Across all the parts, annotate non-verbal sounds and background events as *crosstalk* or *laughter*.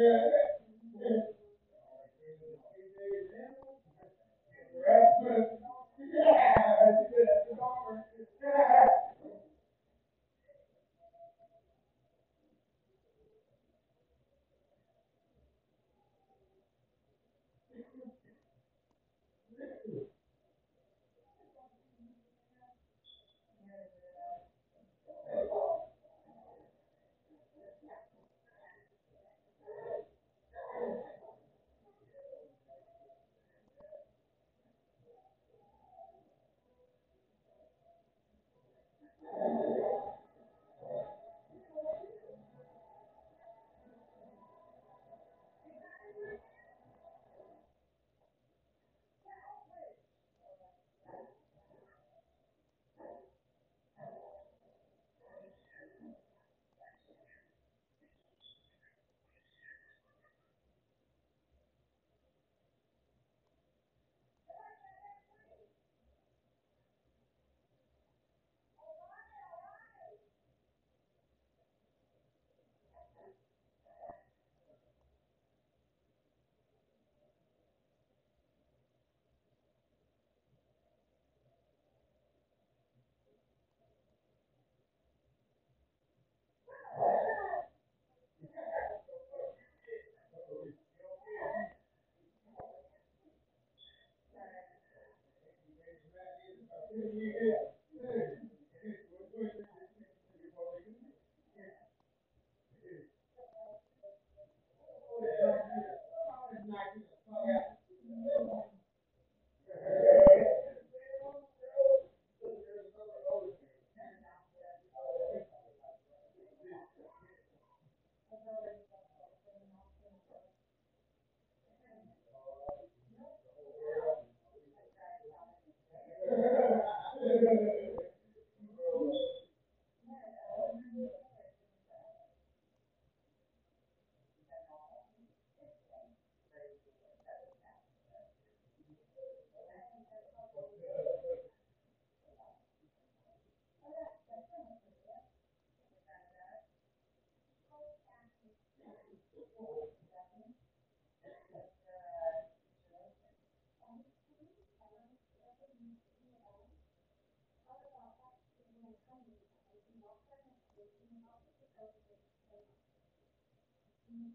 Yeah.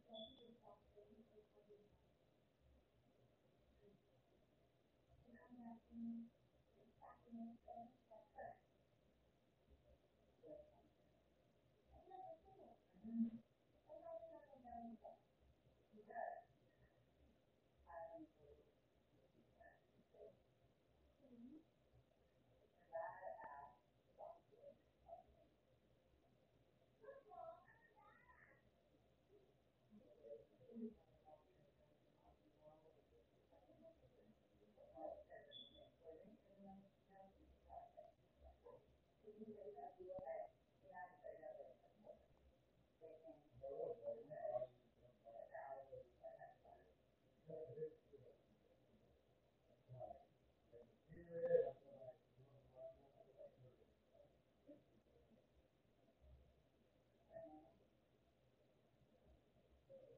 Thank you.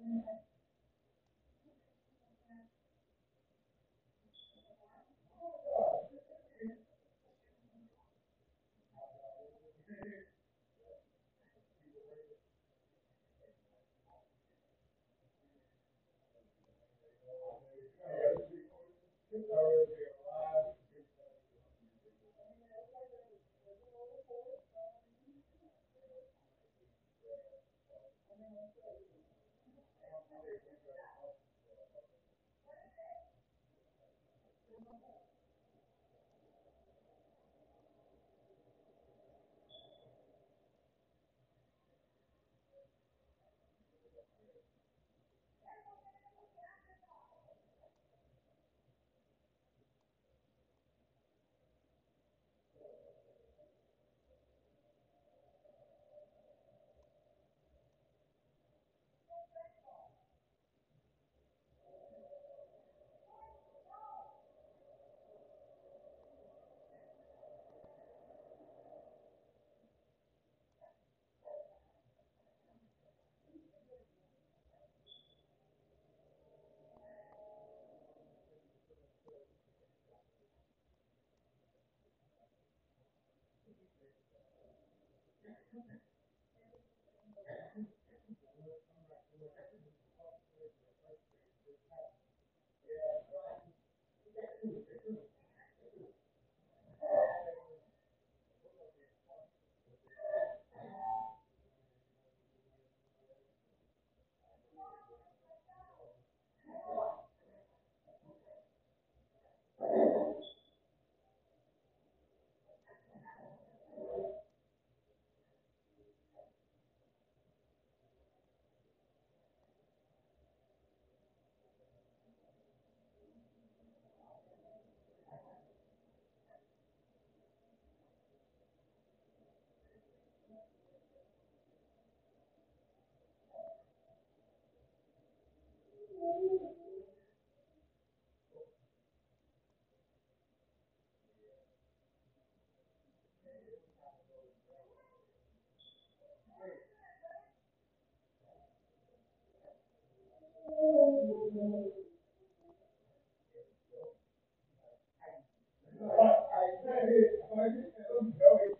All right. Thank you. Thank you.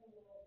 Thank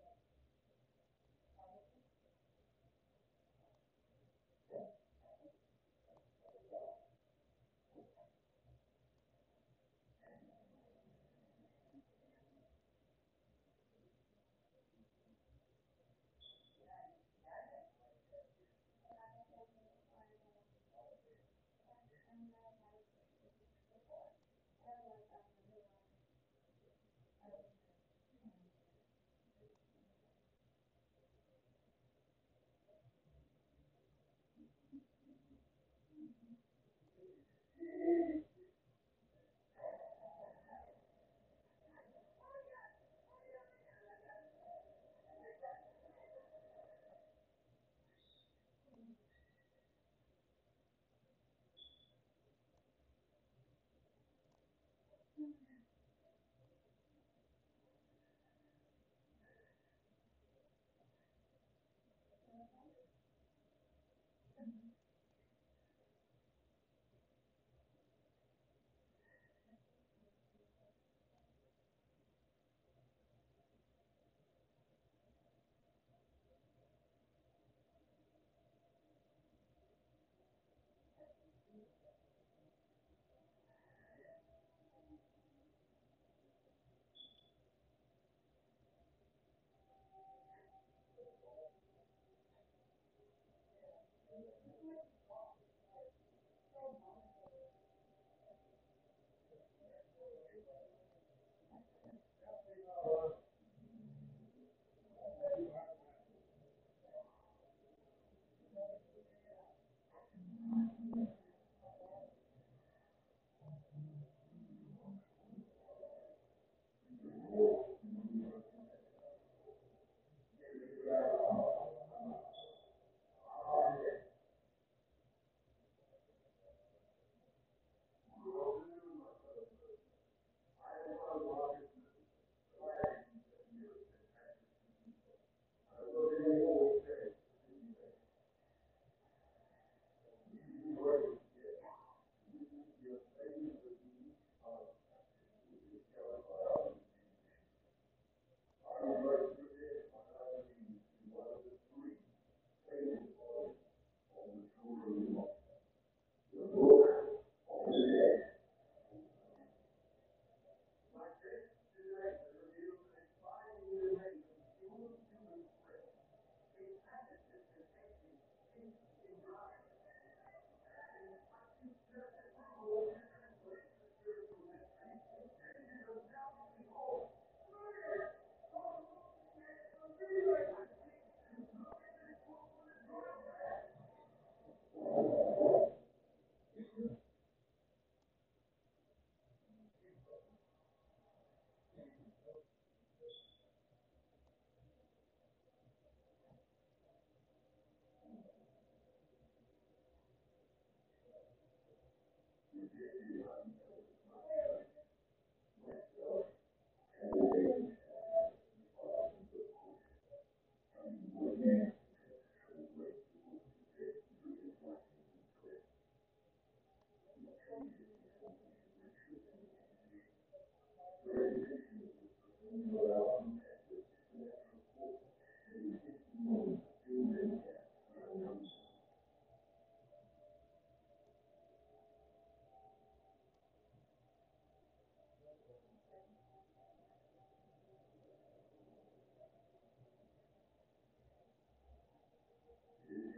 you.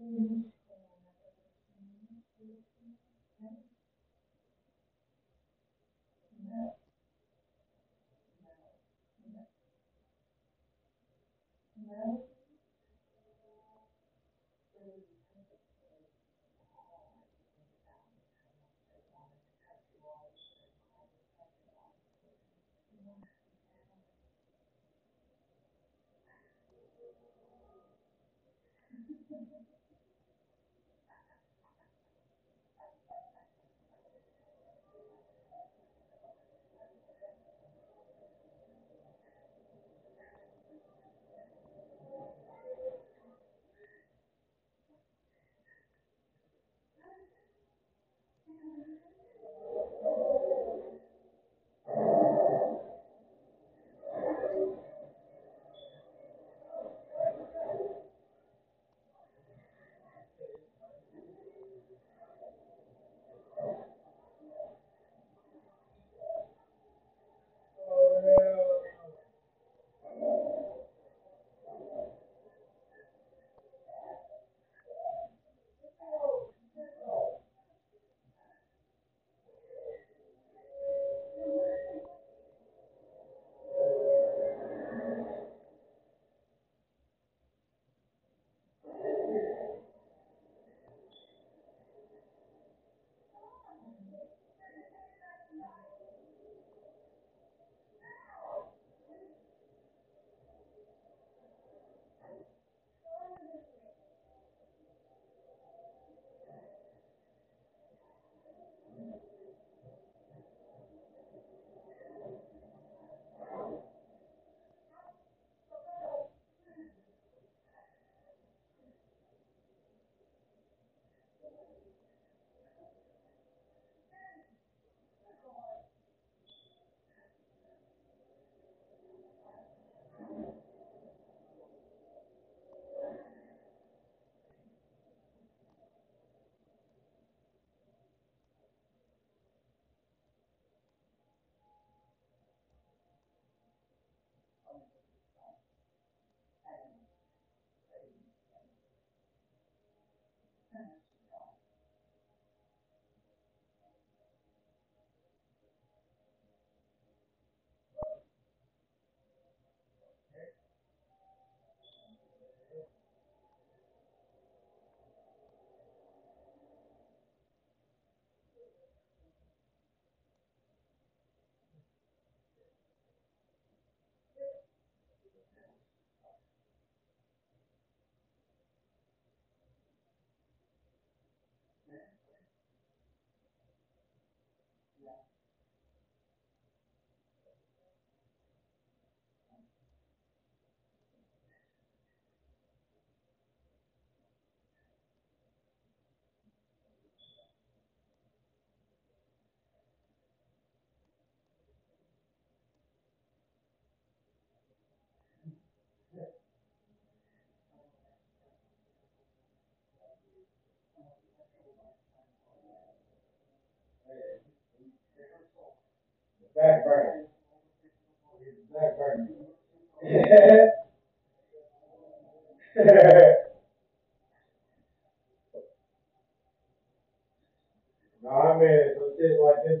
Mm-hmm. Back burner. Back burner. *laughs* no, I mean, some shit like this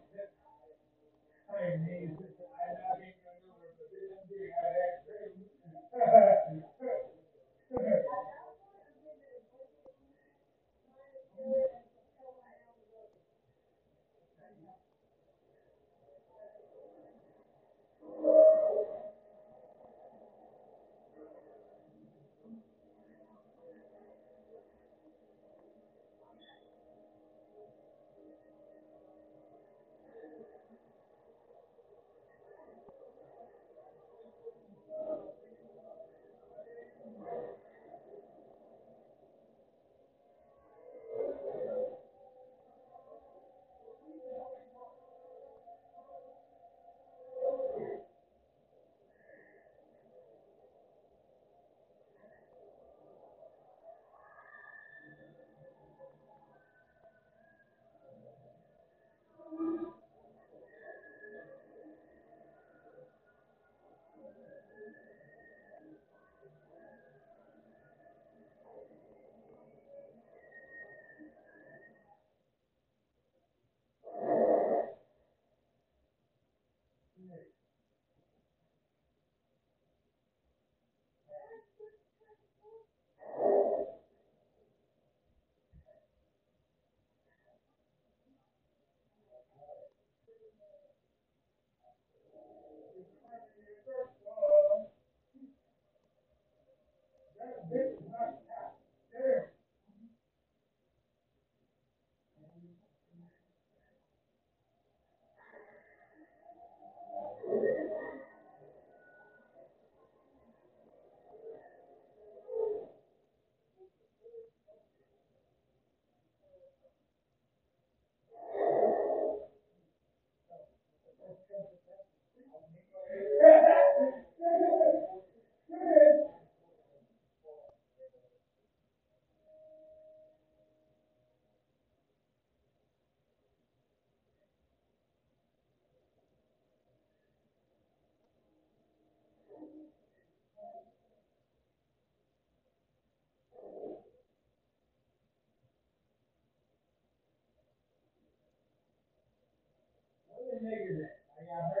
figured it. I got hurt.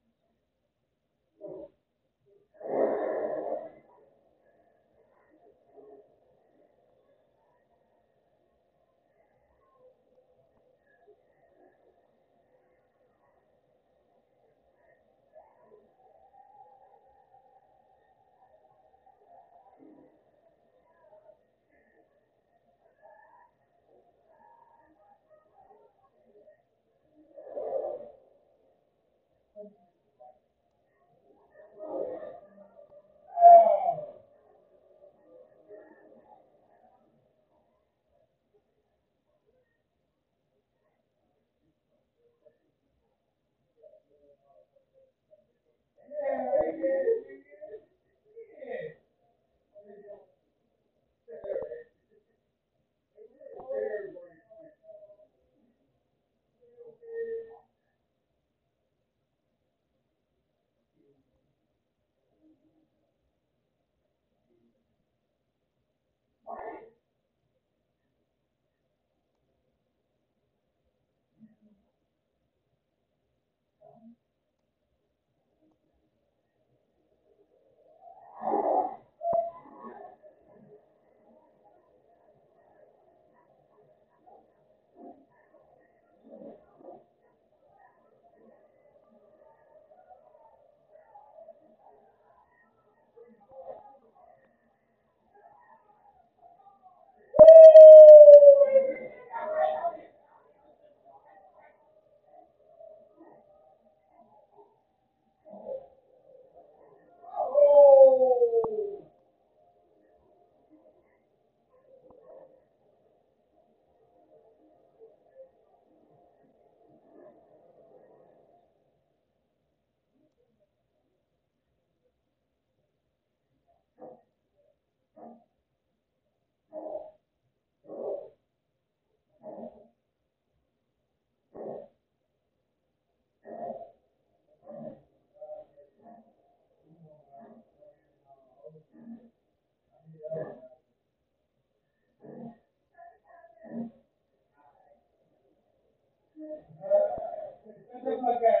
Gracias.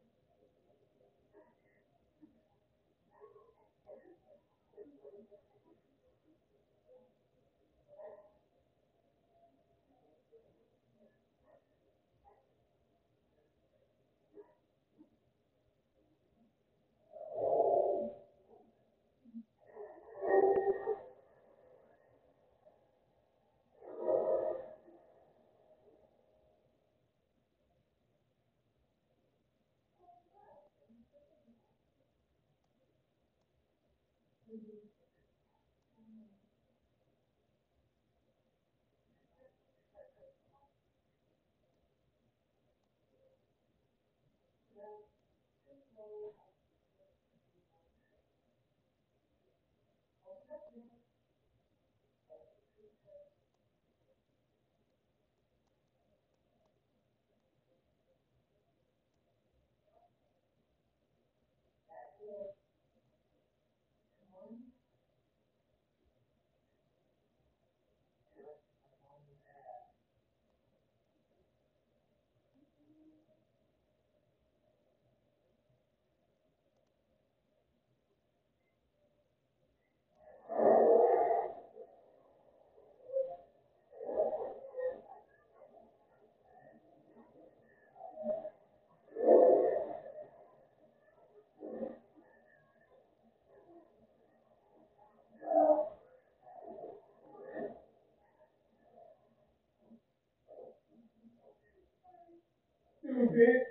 Stupid.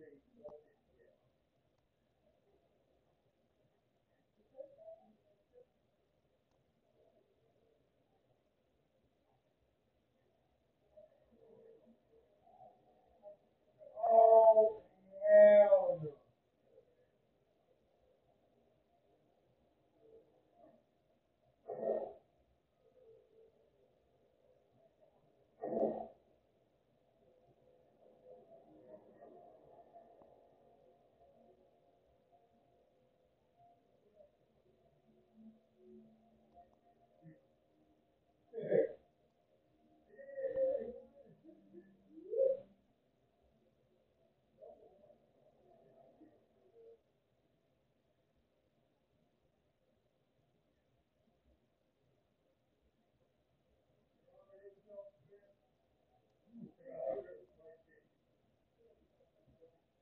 no.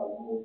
Lord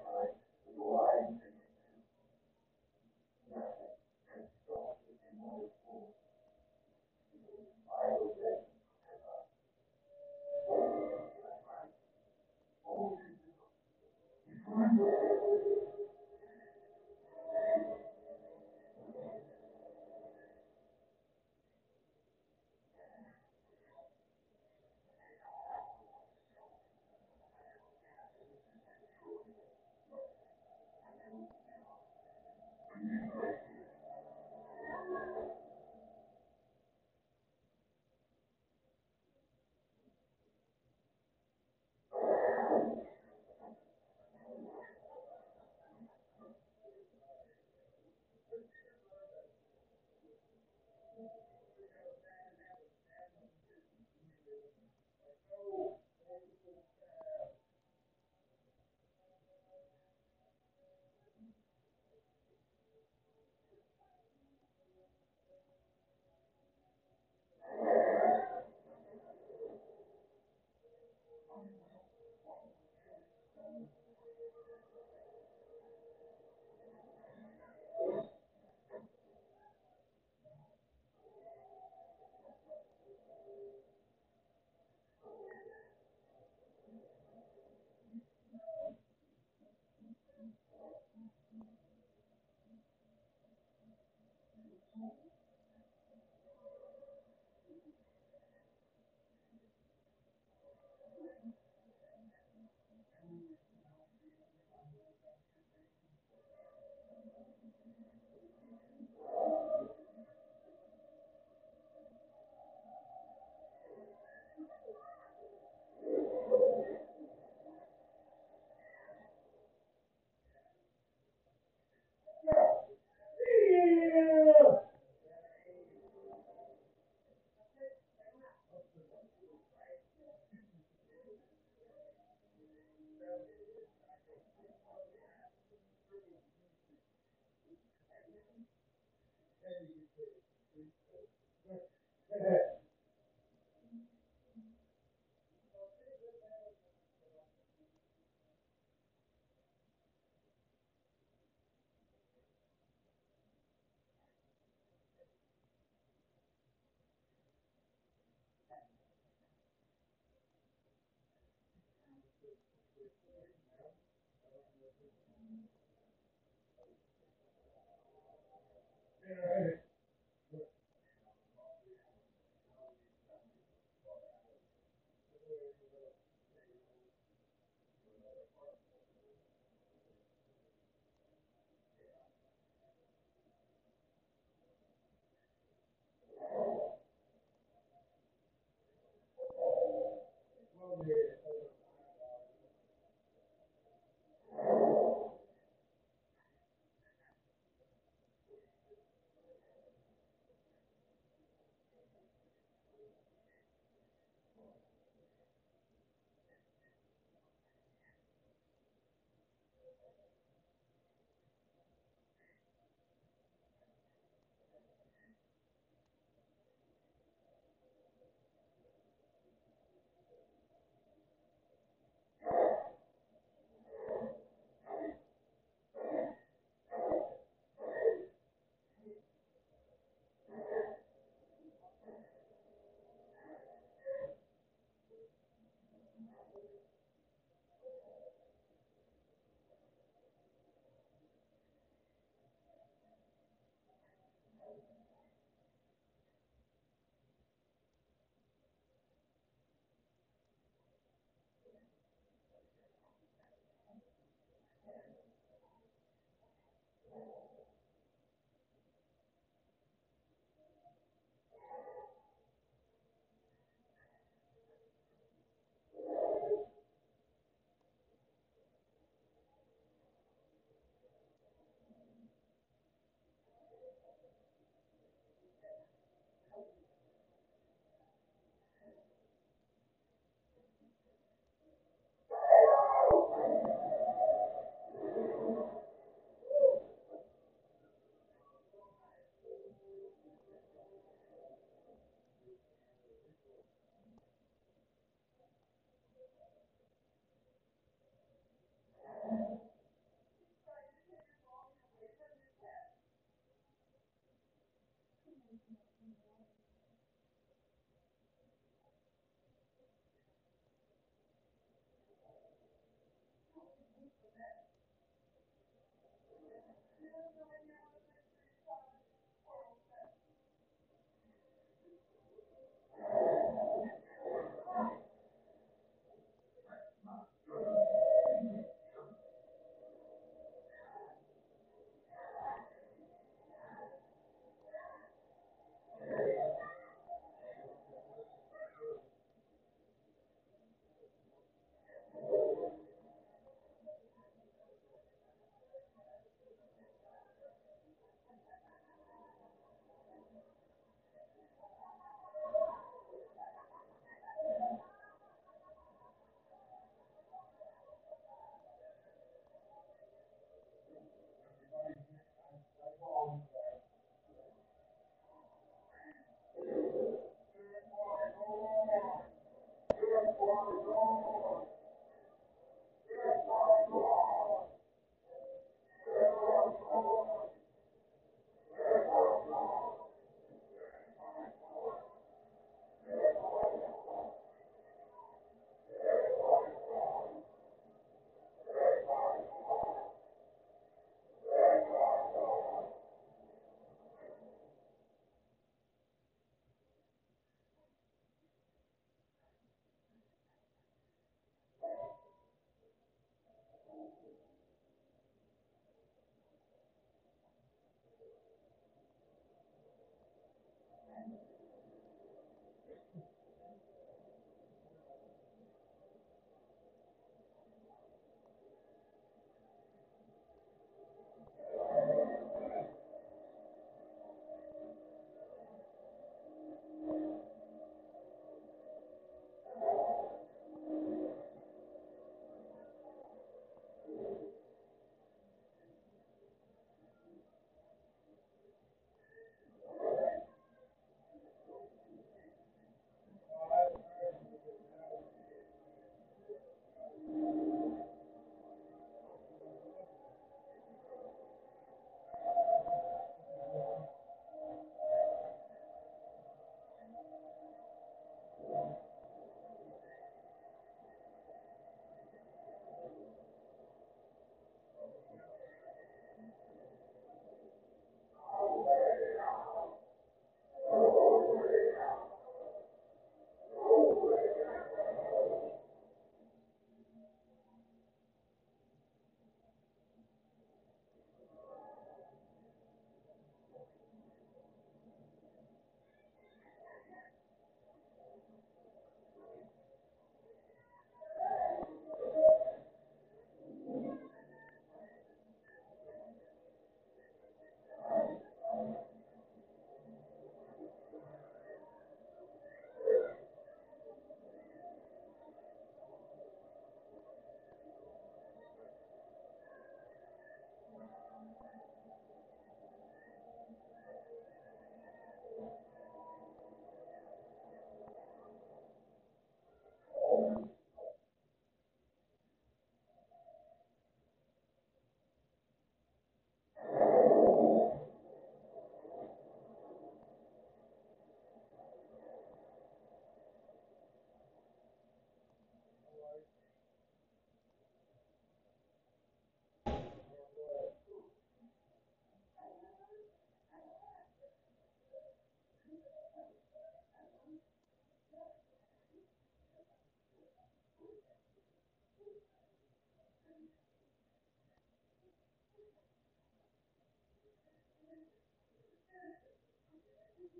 All right.